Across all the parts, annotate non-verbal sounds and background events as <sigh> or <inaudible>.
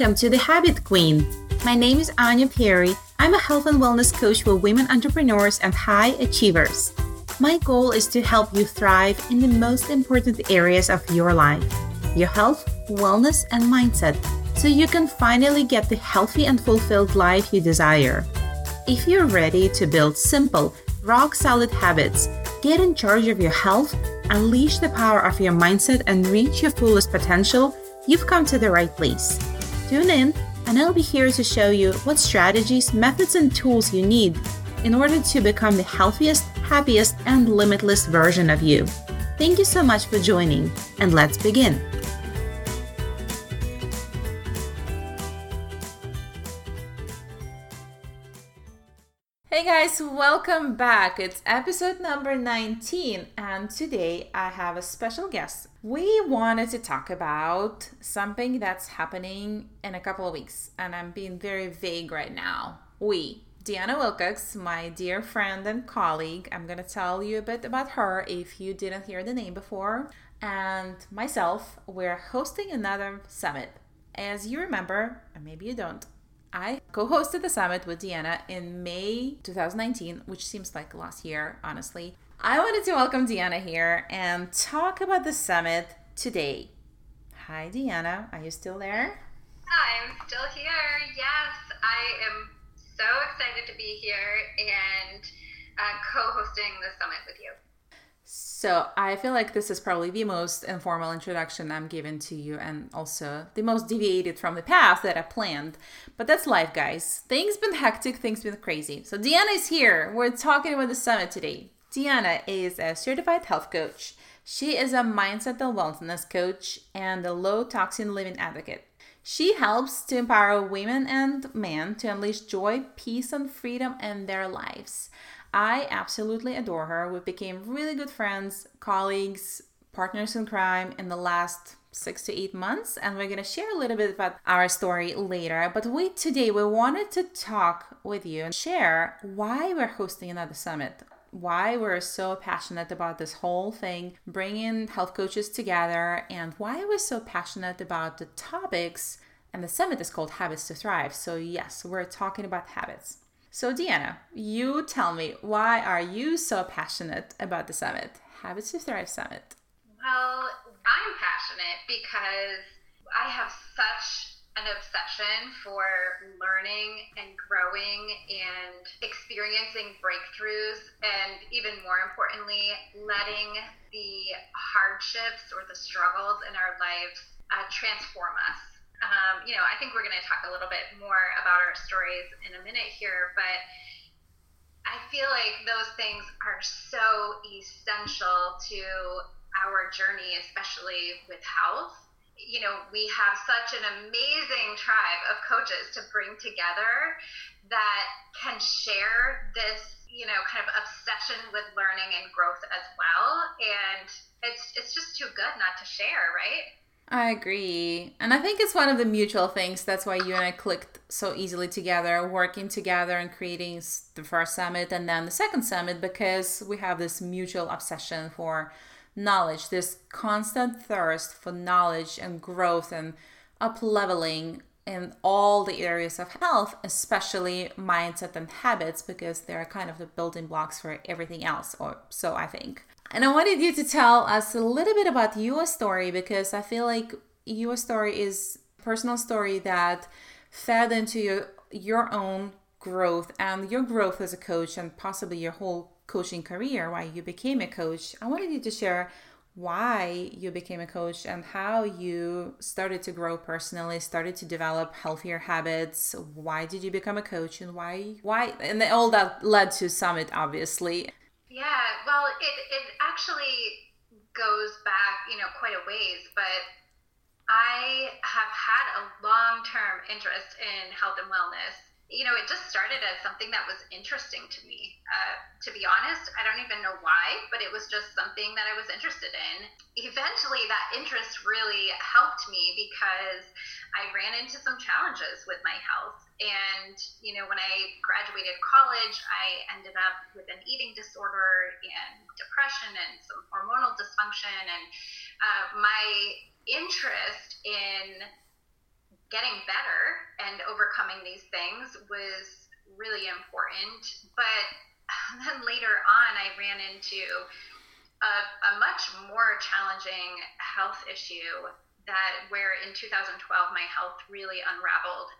Welcome to the Habit Queen. My name is Anya Perry. I'm a health and wellness coach for women entrepreneurs and high achievers. My goal is to help you thrive in the most important areas of your life your health, wellness, and mindset so you can finally get the healthy and fulfilled life you desire. If you're ready to build simple, rock solid habits, get in charge of your health, unleash the power of your mindset, and reach your fullest potential, you've come to the right place. Tune in, and I'll be here to show you what strategies, methods, and tools you need in order to become the healthiest, happiest, and limitless version of you. Thank you so much for joining, and let's begin. Guys, welcome back. It's episode number 19, and today I have a special guest. We wanted to talk about something that's happening in a couple of weeks, and I'm being very vague right now. We, Deanna Wilcox, my dear friend and colleague, I'm gonna tell you a bit about her if you didn't hear the name before, and myself, we're hosting another summit. As you remember, or maybe you don't, I co hosted the summit with Deanna in May 2019, which seems like last year, honestly. I wanted to welcome Deanna here and talk about the summit today. Hi, Deanna. Are you still there? I'm still here. Yes, I am so excited to be here and uh, co hosting the summit with you. So I feel like this is probably the most informal introduction I'm given to you and also the most deviated from the path that I planned. But that's life, guys. Things been hectic, things been crazy. So Deanna is here. We're talking about the summit today. Deanna is a certified health coach. She is a mindset and wellness coach and a low toxin living advocate. She helps to empower women and men to unleash joy, peace, and freedom in their lives. I absolutely adore her. We became really good friends, colleagues, partners in crime in the last six to eight months and we're going to share a little bit about our story later. But we today we wanted to talk with you and share why we're hosting another summit why we're so passionate about this whole thing bringing health coaches together and why we're so passionate about the topics and the summit is called habits to thrive. So yes we're talking about habits so, Deanna, you tell me, why are you so passionate about the summit, Habits to Thrive Summit? Well, I'm passionate because I have such an obsession for learning and growing and experiencing breakthroughs, and even more importantly, letting the hardships or the struggles in our lives uh, transform us um, you know, I think we're going to talk a little bit more about our stories in a minute here, but I feel like those things are so essential to our journey, especially with health. You know, we have such an amazing tribe of coaches to bring together that can share this, you know, kind of obsession with learning and growth as well. And it's it's just too good not to share, right? I agree. And I think it's one of the mutual things. That's why you and I clicked so easily together, working together and creating the first summit and then the second summit because we have this mutual obsession for knowledge, this constant thirst for knowledge and growth and up leveling in all the areas of health, especially mindset and habits, because they're kind of the building blocks for everything else, or so I think. And I wanted you to tell us a little bit about your story because I feel like your story is personal story that fed into your your own growth and your growth as a coach and possibly your whole coaching career why you became a coach. I wanted you to share why you became a coach and how you started to grow personally started to develop healthier habits why did you become a coach and why why and all that led to summit obviously yeah, well, it, it actually goes back, you know, quite a ways, but I have had a long term interest in health and wellness you know, it just started as something that was interesting to me. Uh, to be honest, I don't even know why, but it was just something that I was interested in. Eventually, that interest really helped me because I ran into some challenges with my health. And, you know, when I graduated college, I ended up with an eating disorder and depression and some hormonal dysfunction. And uh, my interest in getting better and overcoming these things was really important. But <laughs> then later on, I ran into a, a much more challenging health issue that where in 2012 my health really unraveled.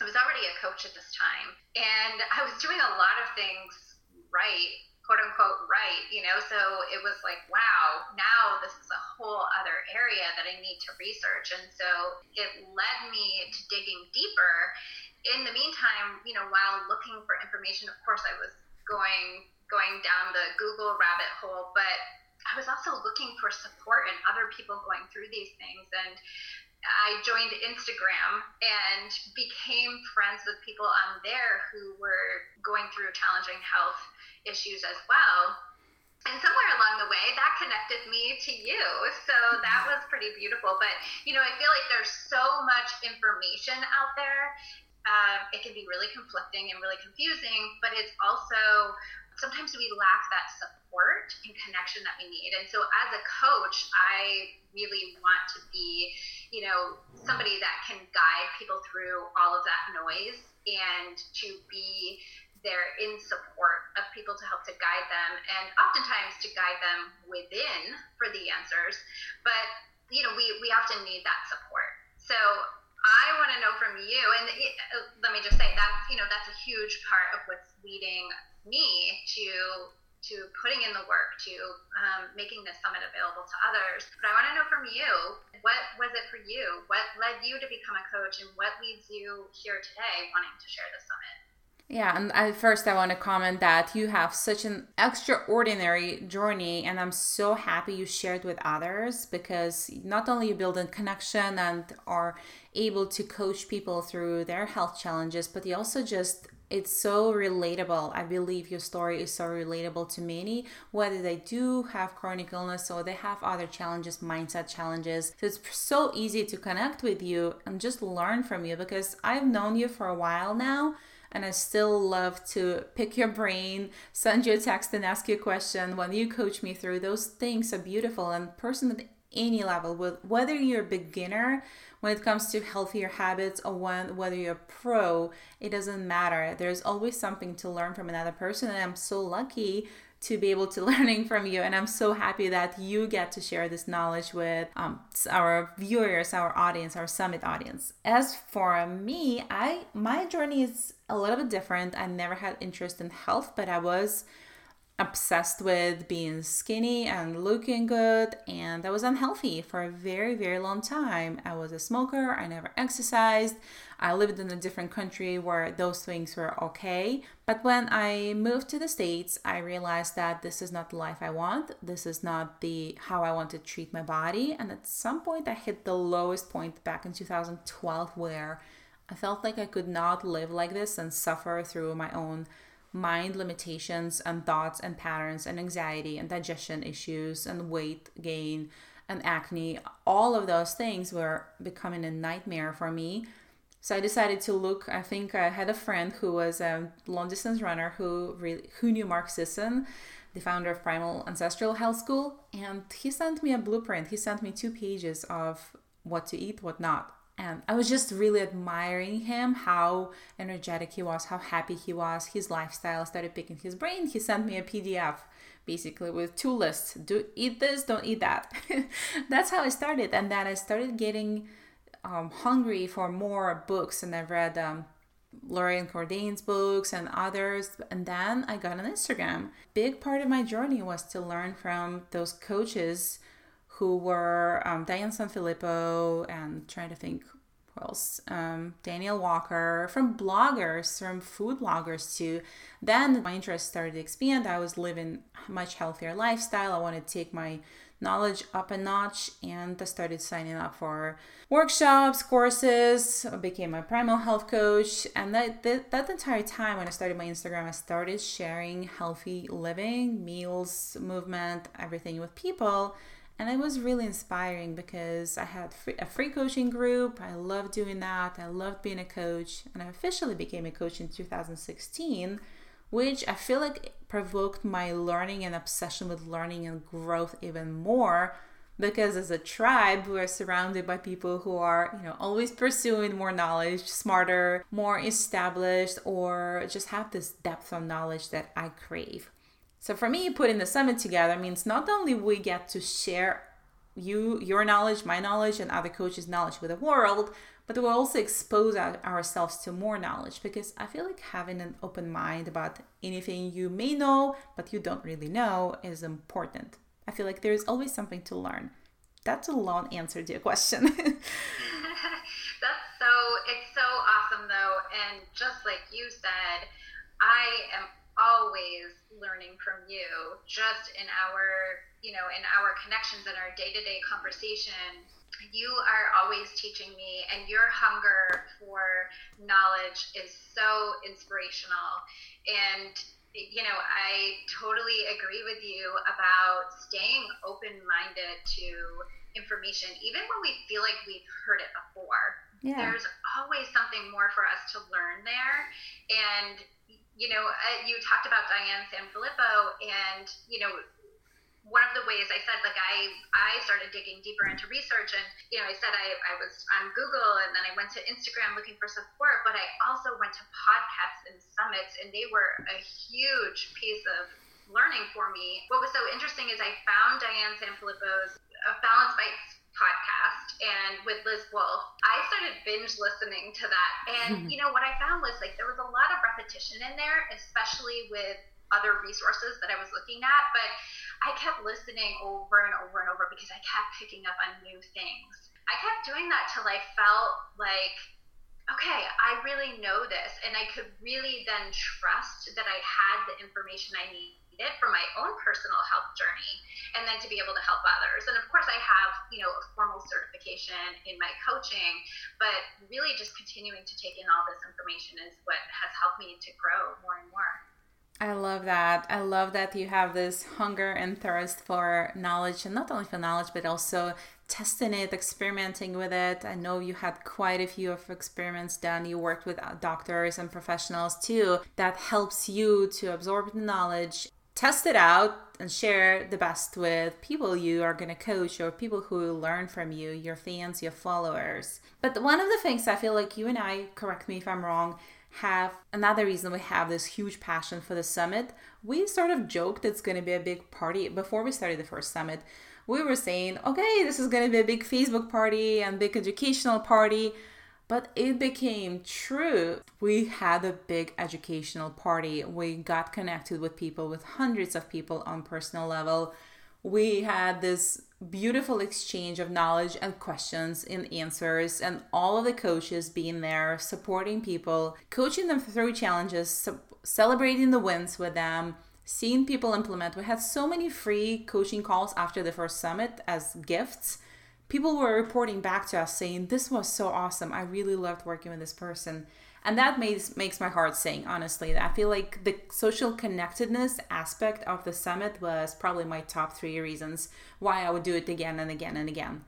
I was already a coach at this time, and I was doing a lot of things right, quote unquote right, you know. So it was like, wow, now this is a whole other area that I need to research, and so it led me to digging deeper. In the meantime, you know, while looking for information, of course, I was going going down the Google rabbit hole, but I was also looking for support and other people going through these things. And I joined Instagram and became friends with people on there who were going through challenging health issues as well. And somewhere along the way, that connected me to you. So that was pretty beautiful. But, you know, I feel like there's so much information out there. Um, it can be really conflicting and really confusing, but it's also sometimes we lack that support and connection that we need. And so as a coach, I really want to be, you know, somebody that can guide people through all of that noise and to be there in support of people to help to guide them and oftentimes to guide them within for the answers. But, you know, we, we often need that support. So I want to know from you, and let me just say that's you know that's a huge part of what's leading me to to putting in the work to um, making this summit available to others. But I want to know from you, what was it for you? What led you to become a coach, and what leads you here today wanting to share the summit? Yeah, and I, first I want to comment that you have such an extraordinary journey, and I'm so happy you shared with others because not only you build a connection and are able to coach people through their health challenges, but you also just it's so relatable. I believe your story is so relatable to many, whether they do have chronic illness or they have other challenges, mindset challenges. So it's so easy to connect with you and just learn from you because I've known you for a while now and I still love to pick your brain, send you a text and ask you a question when you coach me through. Those things are beautiful and person at any level, whether you're a beginner when it comes to healthier habits or when, whether you're pro, it doesn't matter. There's always something to learn from another person and I'm so lucky to be able to <laughs> learning from you and i'm so happy that you get to share this knowledge with um, our viewers our audience our summit audience as for me i my journey is a little bit different i never had interest in health but i was obsessed with being skinny and looking good and I was unhealthy for a very very long time. I was a smoker, I never exercised. I lived in a different country where those things were okay. But when I moved to the states, I realized that this is not the life I want. This is not the how I want to treat my body and at some point I hit the lowest point back in 2012 where I felt like I could not live like this and suffer through my own mind limitations and thoughts and patterns and anxiety and digestion issues and weight gain and acne all of those things were becoming a nightmare for me. So i decided to look i think i had a friend who was a long distance runner who really who knew mark sisson the founder of primal ancestral health school and he sent me a blueprint. He sent me two pages of what to eat what not and I was just really admiring him, how energetic he was, how happy he was, his lifestyle. Started picking his brain. He sent me a PDF basically with two lists do eat this don't eat that <laughs> that's how i started and then i started getting um, hungry for more books and i read um, Loren Cordain's books and others. And then I got on Instagram. Big part of my journey was to learn from those coaches who were um, Diane Sanfilippo and trying to think who else, um, Danielle Walker, from bloggers, from food bloggers too. Then my interest started to expand. I was living a much healthier lifestyle. I wanted to take my knowledge up a notch and I started signing up for workshops, courses, I became a primal health coach. And that, that, that entire time when I started my Instagram, I started sharing healthy living, meals, movement, everything with people and it was really inspiring because I had free, a free coaching group. I loved doing that. I loved being a coach. And I officially became a coach in 2016, which I feel like provoked my learning and obsession with learning and growth even more because as a tribe we're surrounded by people who are you know always pursuing more knowledge smarter more established or just have this depth of knowledge that i crave so for me putting the summit together means not only we get to share you your knowledge my knowledge and other coaches knowledge with the world but we also expose our, ourselves to more knowledge because i feel like having an open mind about anything you may know but you don't really know is important I feel like there's always something to learn. That's a long answer to your question. <laughs> <laughs> That's so, it's so awesome though. And just like you said, I am always learning from you just in our, you know, in our connections and our day to day conversation. You are always teaching me, and your hunger for knowledge is so inspirational. And you know, I totally agree with you about staying open minded to information, even when we feel like we've heard it before. Yeah. There's always something more for us to learn there. And, you know, uh, you talked about Diane Sanfilippo, and, you know, one of the ways I said, like I, I started digging deeper into research, and you know, I said I, I was on Google, and then I went to Instagram looking for support, but I also went to podcasts and summits, and they were a huge piece of learning for me. What was so interesting is I found Diane Sanfilippo's uh, Balanced Bites podcast and with Liz Wolfe, I started binge listening to that. And <laughs> you know what I found was like there was a lot of repetition in there, especially with other resources that I was looking at, but I kept listening over and over and over because I kept picking up on new things. I kept doing that till I felt like, okay, I really know this. And I could really then trust that I had the information I needed for my own personal health journey and then to be able to help others. And of course, I have, you know, a formal certification in my coaching, but really just continuing to take in all this information is what has helped me to grow more and more. I love that. I love that you have this hunger and thirst for knowledge, and not only for knowledge, but also testing it, experimenting with it. I know you had quite a few of experiments done. You worked with uh, doctors and professionals too. That helps you to absorb the knowledge, test it out, and share the best with people you are going to coach or people who learn from you, your fans, your followers. But one of the things I feel like you and I, correct me if I'm wrong, have another reason we have this huge passion for the summit. We sort of joked it's going to be a big party before we started the first summit. We were saying, okay, this is going to be a big Facebook party and big educational party. But it became true. We had a big educational party. We got connected with people, with hundreds of people on personal level. We had this beautiful exchange of knowledge and questions and answers, and all of the coaches being there, supporting people, coaching them through challenges, celebrating the wins with them, seeing people implement. We had so many free coaching calls after the first summit as gifts. People were reporting back to us saying, This was so awesome. I really loved working with this person and that makes makes my heart sing honestly i feel like the social connectedness aspect of the summit was probably my top three reasons why i would do it again and again and again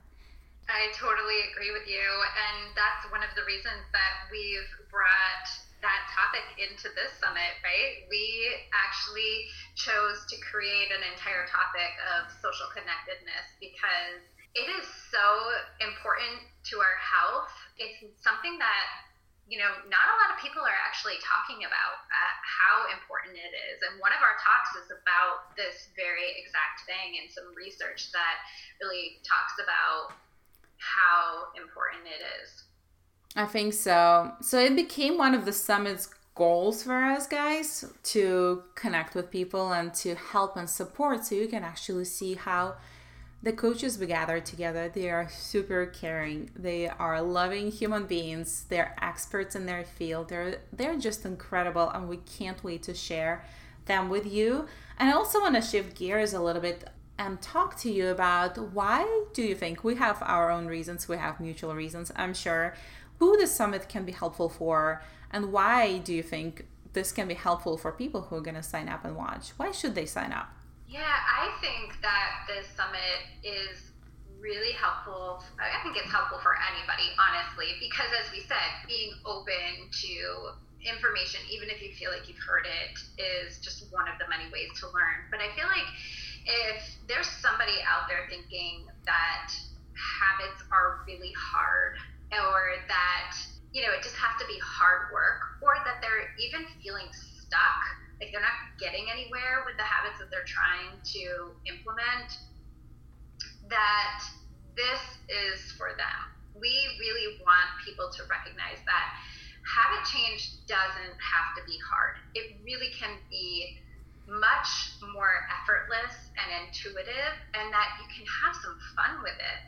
i totally agree with you and that's one of the reasons that we've brought that topic into this summit right we actually chose to create an entire topic of social connectedness because it is so important to our health it's something that you know, not a lot of people are actually talking about uh, how important it is. And one of our talks is about this very exact thing and some research that really talks about how important it is. I think so. So it became one of the summit's goals for us guys to connect with people and to help and support so you can actually see how the coaches we gather together they are super caring. They are loving human beings. They're experts in their field. They're they're just incredible and we can't wait to share them with you. And i also want to shift gears a little bit and talk to you about why do you think we have our own reasons we have mutual reasons i'm sure who the summit can be helpful for and why do you think this can be helpful for people who are going to sign up and watch why should they sign up yeah, I think that this summit is really helpful. I think it's helpful for anybody, honestly, because as we said, being open to information, even if you feel like you've heard it, is just one of the many ways to learn. But I feel like if there's somebody out there thinking, that habits are really hard or that you know it just has to be hard work or that they're even feeling stuck like they're not getting anywhere with the habits that they're trying to implement that this is for them. We really want people to recognize that habit change doesn't have to be hard. It really can be much more effortless and intuitive and that you can have some fun with it.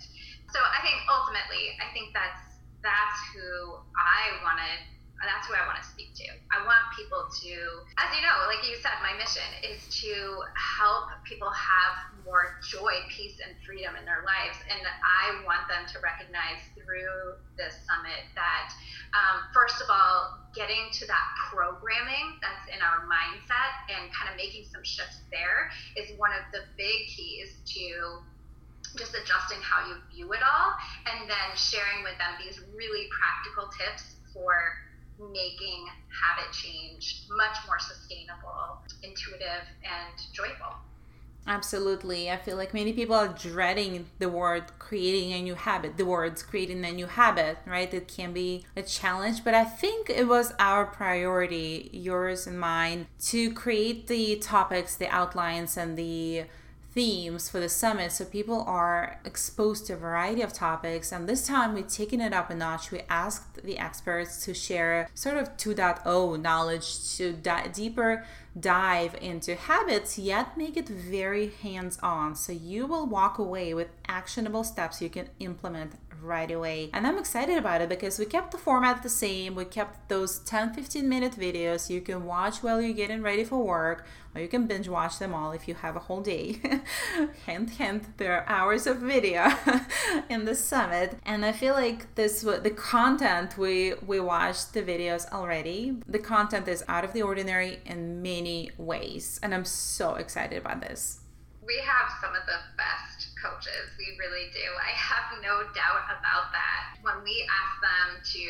So i think ultimately i think that's that's who i wanted that's who i want to speak to. I want people to as you know like you said my mission is to help people have more joy peace and freedom in their lives. And i want them to recognize through this summit that um, first of all getting to that programming that's in our mindset and kind of making some shifts there is one of the big keys to just adjusting how you view it all and then sharing with them these really practical tips for making habit change much more sustainable, intuitive, and joyful. Absolutely. I feel like many people are dreading the word creating a new habit, the words creating a new habit, right? It can be a challenge, but I think it was our priority, yours and mine, to create the topics, the outlines, and the themes for the summit. So people are exposed to a variety of topics. And this time we've taken it up a notch. We asked the experts to share sort of 2.0 knowledge to di- deeper dive into habits yet make it very hands-on. So you will walk away with actionable steps you can implement right away. And I'm excited about it because we kept the format the same. We kept those 10 15 minute videos you can watch while you're getting ready for work, or you can binge watch them all if you have a whole day. <laughs> hint, hint, there are hours of video <laughs> in the summit. And I feel like this the content we we watched the videos already. The content is out of the ordinary in many ways. And I'm so excited about this. We have some of the best coaches. We really do. I have no doubt about that. When we ask them to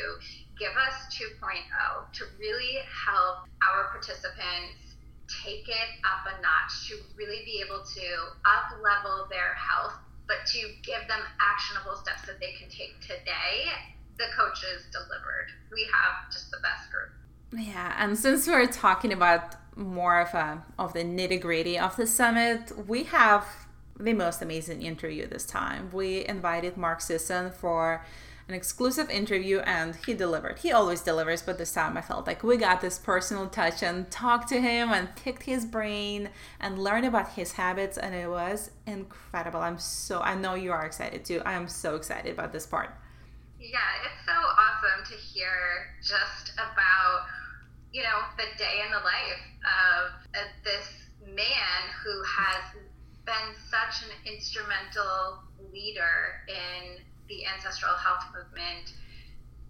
give us 2.0 to really help our participants take it up a notch, to really be able to up level their health, but to give them actionable steps that they can take today, the coaches delivered. We have just the best group. Yeah, and since we're talking about more of a of the nitty gritty of the summit, we have the most amazing interview this time. We invited Mark Sisson for an exclusive interview and he delivered. He always delivers, but this time I felt like we got this personal touch and talked to him and picked his brain and learned about his habits and it was incredible. I'm so I know you are excited too. I am so excited about this part. Yeah, it's so awesome to hear just about you know the day in the life of uh, this man who has been such an instrumental leader in the ancestral health movement.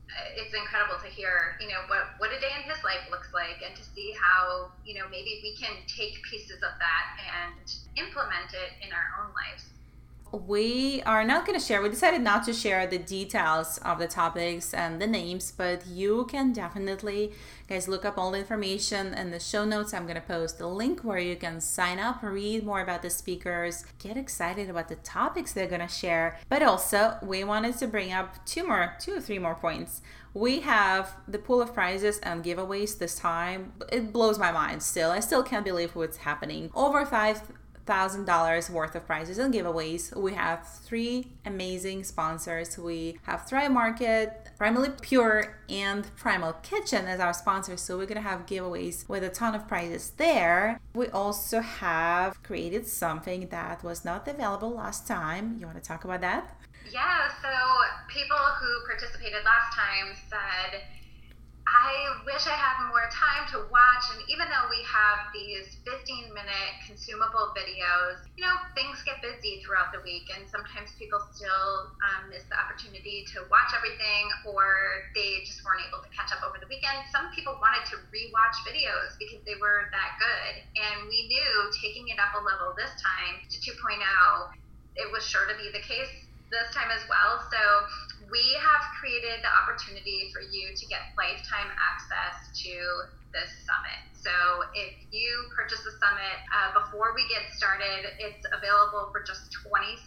Uh, it's incredible to hear, you know, what, what a day in his life looks like and to see how, you know, maybe we can take pieces of that and implement it in our own lives we are not going to share we decided not to share the details of the topics and the names but you can definitely guys look up all the information in the show notes. I'm going to post a link where you can sign up read more about the speakers get excited about the topics they're going to share. But also we wanted to bring up two more two or three more points. We have the pool of prizes and giveaways this time. It blows my mind still. I still can't believe what's happening. Over five $1,000 worth of prizes and giveaways. We have three amazing sponsors. We have Thrive Market, Primally Pure, and Primal Kitchen as our sponsors. So we're going to have giveaways with a ton of prizes there. We also have created something that was not available last time. You want to talk about that? Yeah, so people who participated last time said, I wish I had more time to watch. And even though we have these 15 minute consumable videos, you know, things get busy throughout the week, and sometimes people still um, miss the opportunity to watch everything or they just weren't able to catch up over the weekend. Some people wanted to rewatch videos because they were that good. And we knew taking it up a level this time to 2.0, it was sure to be the case this time as well. So we have created the opportunity for you to get lifetime access to this summit. So if you purchase the summit uh, before we get started, it's available for just $27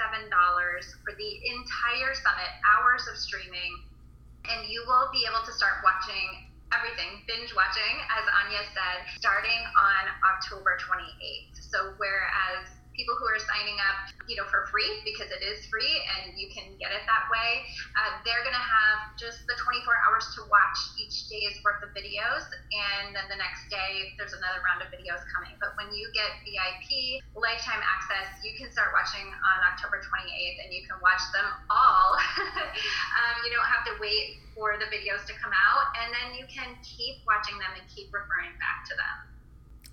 for the entire summit, hours of streaming, and you will be able to start watching everything, binge watching, as Anya said, starting on October 28th. So whereas people who are signing up, you know, for free because it is free and you can get it that way. Uh, they're going to have just the 24 hours to watch each day's worth of videos, and then the next day there's another round of videos coming. But when you get VIP lifetime access, you can start watching on October 28th, and you can watch them all. <laughs> um, you don't have to wait for the videos to come out, and then you can keep watching them and keep referring back to them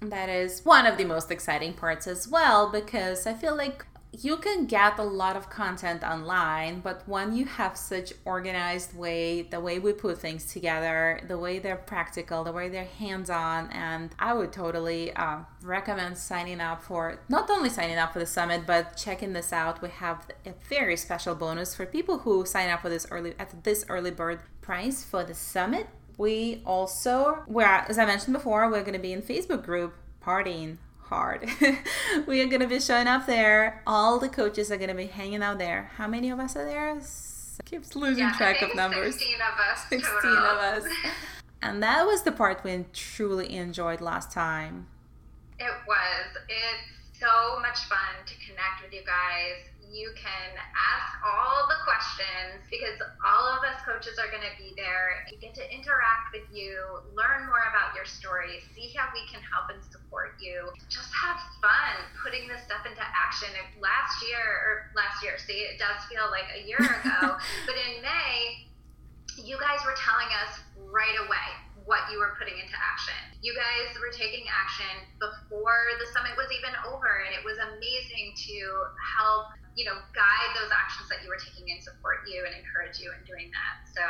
that is one of the most exciting parts as well because I feel like you can get a lot of content online but when you have such organized way the way we put things together the way they're practical the way they're hands-on and i would totally uh, recommend signing up for not only signing up for the summit but checking this out. We have a very special bonus for people who sign up for this early at this early bird price for the summit we also, where as I mentioned before, we're going to be in Facebook group partying hard. <laughs> we are going to be showing up there. All the coaches are going to be hanging out there. How many of us are there? keeps losing yeah, track of numbers. 16 of us. <laughs> 16 total. of us. <laughs> and that was the part we truly enjoyed last time. It was. It's so much fun to connect with you guys you can ask all the questions because all of us coaches are going to be there. You get to interact with you, learn more about your story, see how we can help and support you. Just have fun putting this stuff into action. Last year, or last year, see, it does feel like a year ago, <laughs> but in May, you guys were telling us right away what you were putting into action. You guys were taking action before the summit was even over, and it was amazing to help you know, guide those actions that you were taking and support you and encourage you in doing that. So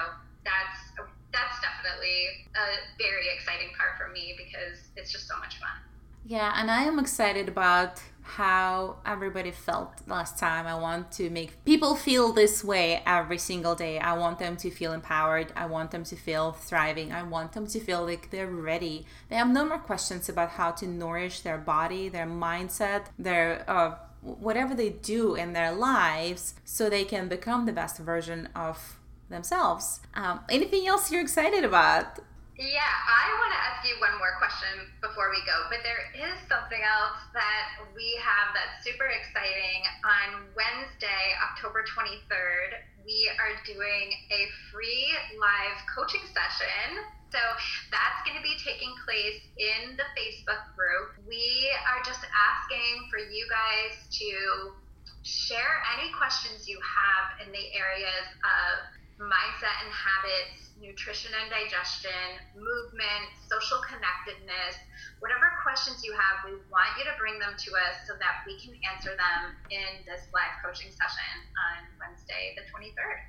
that's that's definitely a very exciting part for me because it's just so much fun. Yeah, and I am excited about how everybody felt last time. I want to make people feel this way every single day. I want them to feel empowered. I want them to feel thriving. I want them to feel like they're ready. They have no more questions about how to nourish their body, their mindset, their uh, whatever they do in their lives so they can become the best version of themselves. Um, anything else you're excited about? Yeah, I want to ask you one more question before we go, but there is something else that we have that's super exciting. On Wednesday, October 23rd, we are doing a free live coaching session so that's going to be taking place in the Facebook group. We are just asking for you guys to share any questions you have in the areas of mindset and habits, nutrition and digestion, movement, social connectedness, whatever questions you have, we want you to bring them to us so that we can answer them in this live coaching session on Wednesday, the 23rd.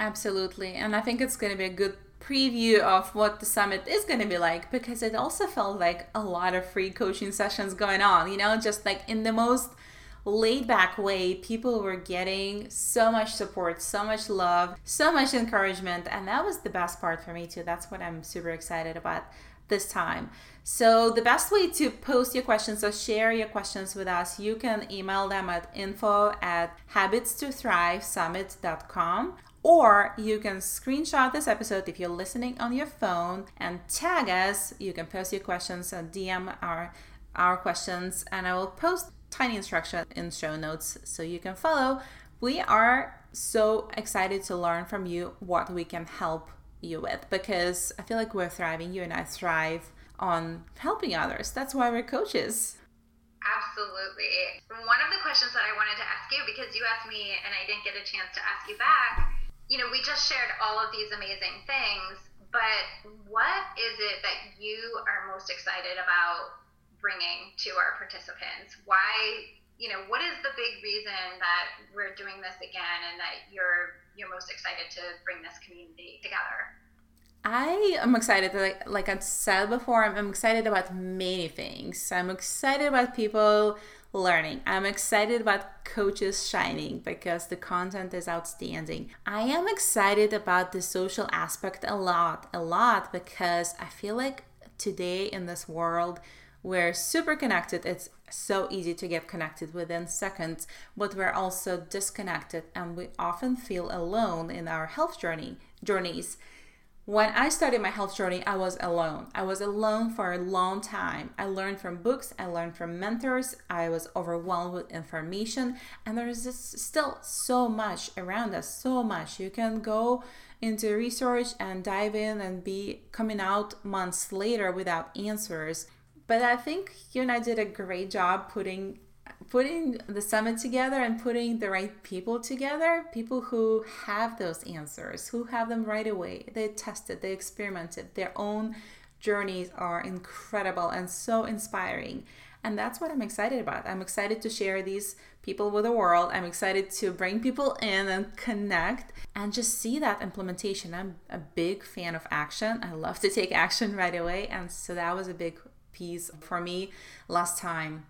Absolutely. And I think it's going to be a good preview of what the summit is going to be like because it also felt like a lot of free coaching sessions going on, you know, just like in the most laid back way, people were getting so much support, so much love, so much encouragement. And that was the best part for me, too. That's what I'm super excited about this time. So, the best way to post your questions or share your questions with us, you can email them at info at habitstothrivesummit.com or you can screenshot this episode if you're listening on your phone and tag us. You can post your questions and DM our our questions, and I will post tiny instruction in show notes so you can follow. We are so excited to learn from you what we can help you with because I feel like we're thriving. You and I thrive on helping others. That's why we're coaches. Absolutely. One of the questions that I wanted to ask you because you asked me and I didn't get a chance to ask you back you know, we just shared all of these amazing things, but what is it that you are most excited about bringing to our participants? Why, you know, what is the big reason that we're doing this again and that you're you're most excited to bring this community together? I am excited, like like I said before, I'm, I'm excited about many things. I'm excited about people learning. I'm excited about Coaches Shining because the content is outstanding. I am excited about the social aspect a lot, a lot because I feel like today in this world, we're super connected. It's so easy to get connected within seconds, but we're also disconnected and we often feel alone in our health journey journeys. When I started my health journey, I was alone. I was alone for a long time. I learned from books, I learned from mentors, I was overwhelmed with information, and there is still so much around us, so much. You can go into research and dive in and be coming out months later without answers. But I think you and I did a great job putting putting the summit together and putting the right people together people who have those answers who have them right away they tested they experimented their own journeys are incredible and so inspiring. And that's what i'm excited about. I'm excited to share these people with the world. I'm excited to bring people in and connect and just see that implementation. I'm a big fan of action. I love to take action right away. And so that was a big piece for me last time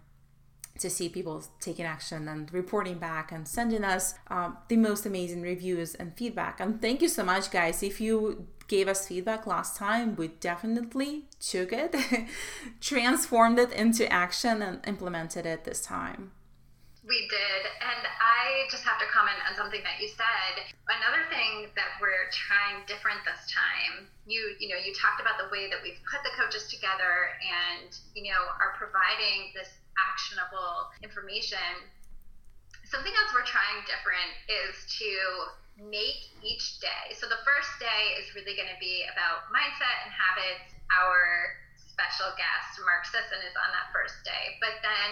to see people taking action and reporting back and sending us um, the most amazing reviews and feedback. And thank you so much, guys. If you gave us feedback last time, we definitely took it, <laughs> transformed it into action, and implemented it this time. We did. And I just have to comment on something that you said. Another thing that we're trying different this time, you you know, you talked about the way that we've put the coaches together and, you know, are providing this actionable information. Something else we're trying different is to make each day. So the first day is really going to be about mindset and habits. Our special guest, Mark Sisson, is on that first day. But then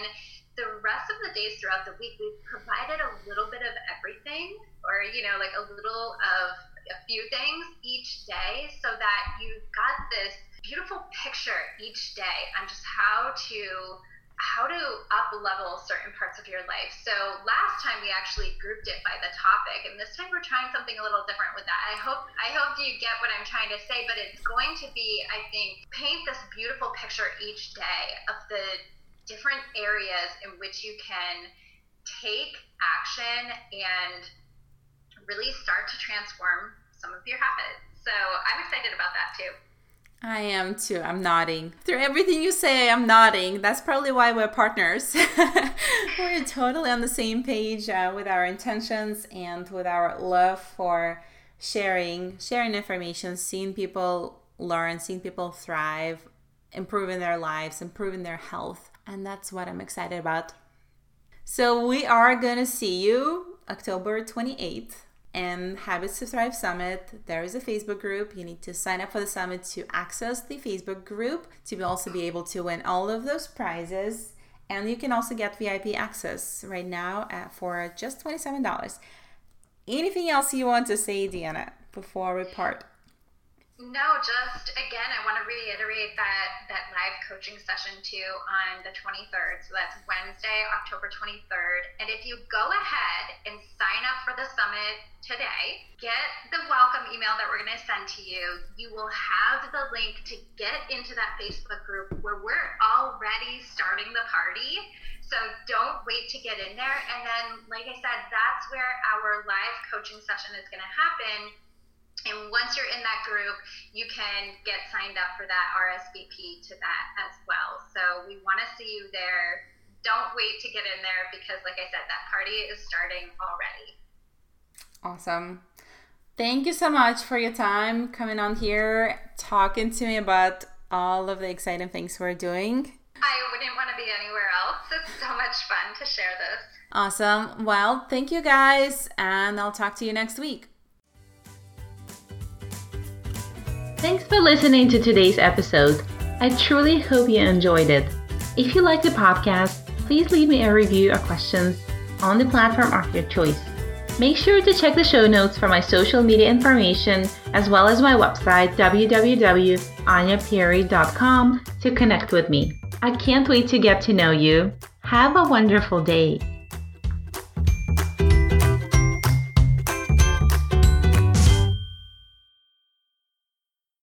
the rest of the days throughout the week, we've provided a little bit of everything, or, you know, like a little of a few things each day so that you've got this beautiful picture each day on just how to how to up level certain parts of your life. So last time we actually grouped it by the topic and this time we're trying something a little different with that. I hope I hope you get what I'm trying to say, but it's going to be I think paint this beautiful picture each day of the different areas in which you can take action and really start to transform some of your habits. So I'm excited about that too. I am too. I'm nodding. Through everything you say, I'm nodding. That's probably why we're partners. <laughs> we're totally on the same page uh, with our intentions and with our love for sharing, sharing information, seeing people learn, seeing people thrive, improving their lives, improving their health. And that's what I'm excited about. So we are going to see you October 28th and Habits to Thrive Summit. There is a Facebook group. You need to sign up for the summit to access the Facebook group to also be able to win all of those prizes. And you can also get VIP access right now at, for just $27. Anything else you want to say, Deanna, before we part? No, just again, I want to reiterate that that live coaching session too on the 23rd. So that's Wednesday, October 23rd. And if you go ahead and sign up for the summit today, get the welcome email that we're going to send to you. You will have the link to get into that Facebook group where we're already starting the party. So don't wait to get in there. And then, like I said, that's where our live coaching session is going to happen and once you're in that group, you can get signed up for that RSVP to that as well. So we want to see you there. Don't wait to get in there because, like I said, that party is starting already. Awesome. Thank you so much for your time coming on here, talking to me about all of the exciting things we're doing. I wouldn't want to be anywhere else. It's so much fun to share this. Awesome. Well, thank you guys, and I'll talk to you next week. Thanks for listening to today's episode. I truly hope you enjoyed it. If you like the podcast, please leave me a review or questions on the platform of your choice. Make sure to check the show notes for my social media information as well as my website www.anyapieri.com to connect with me. I can't wait to get to know you. Have a wonderful day.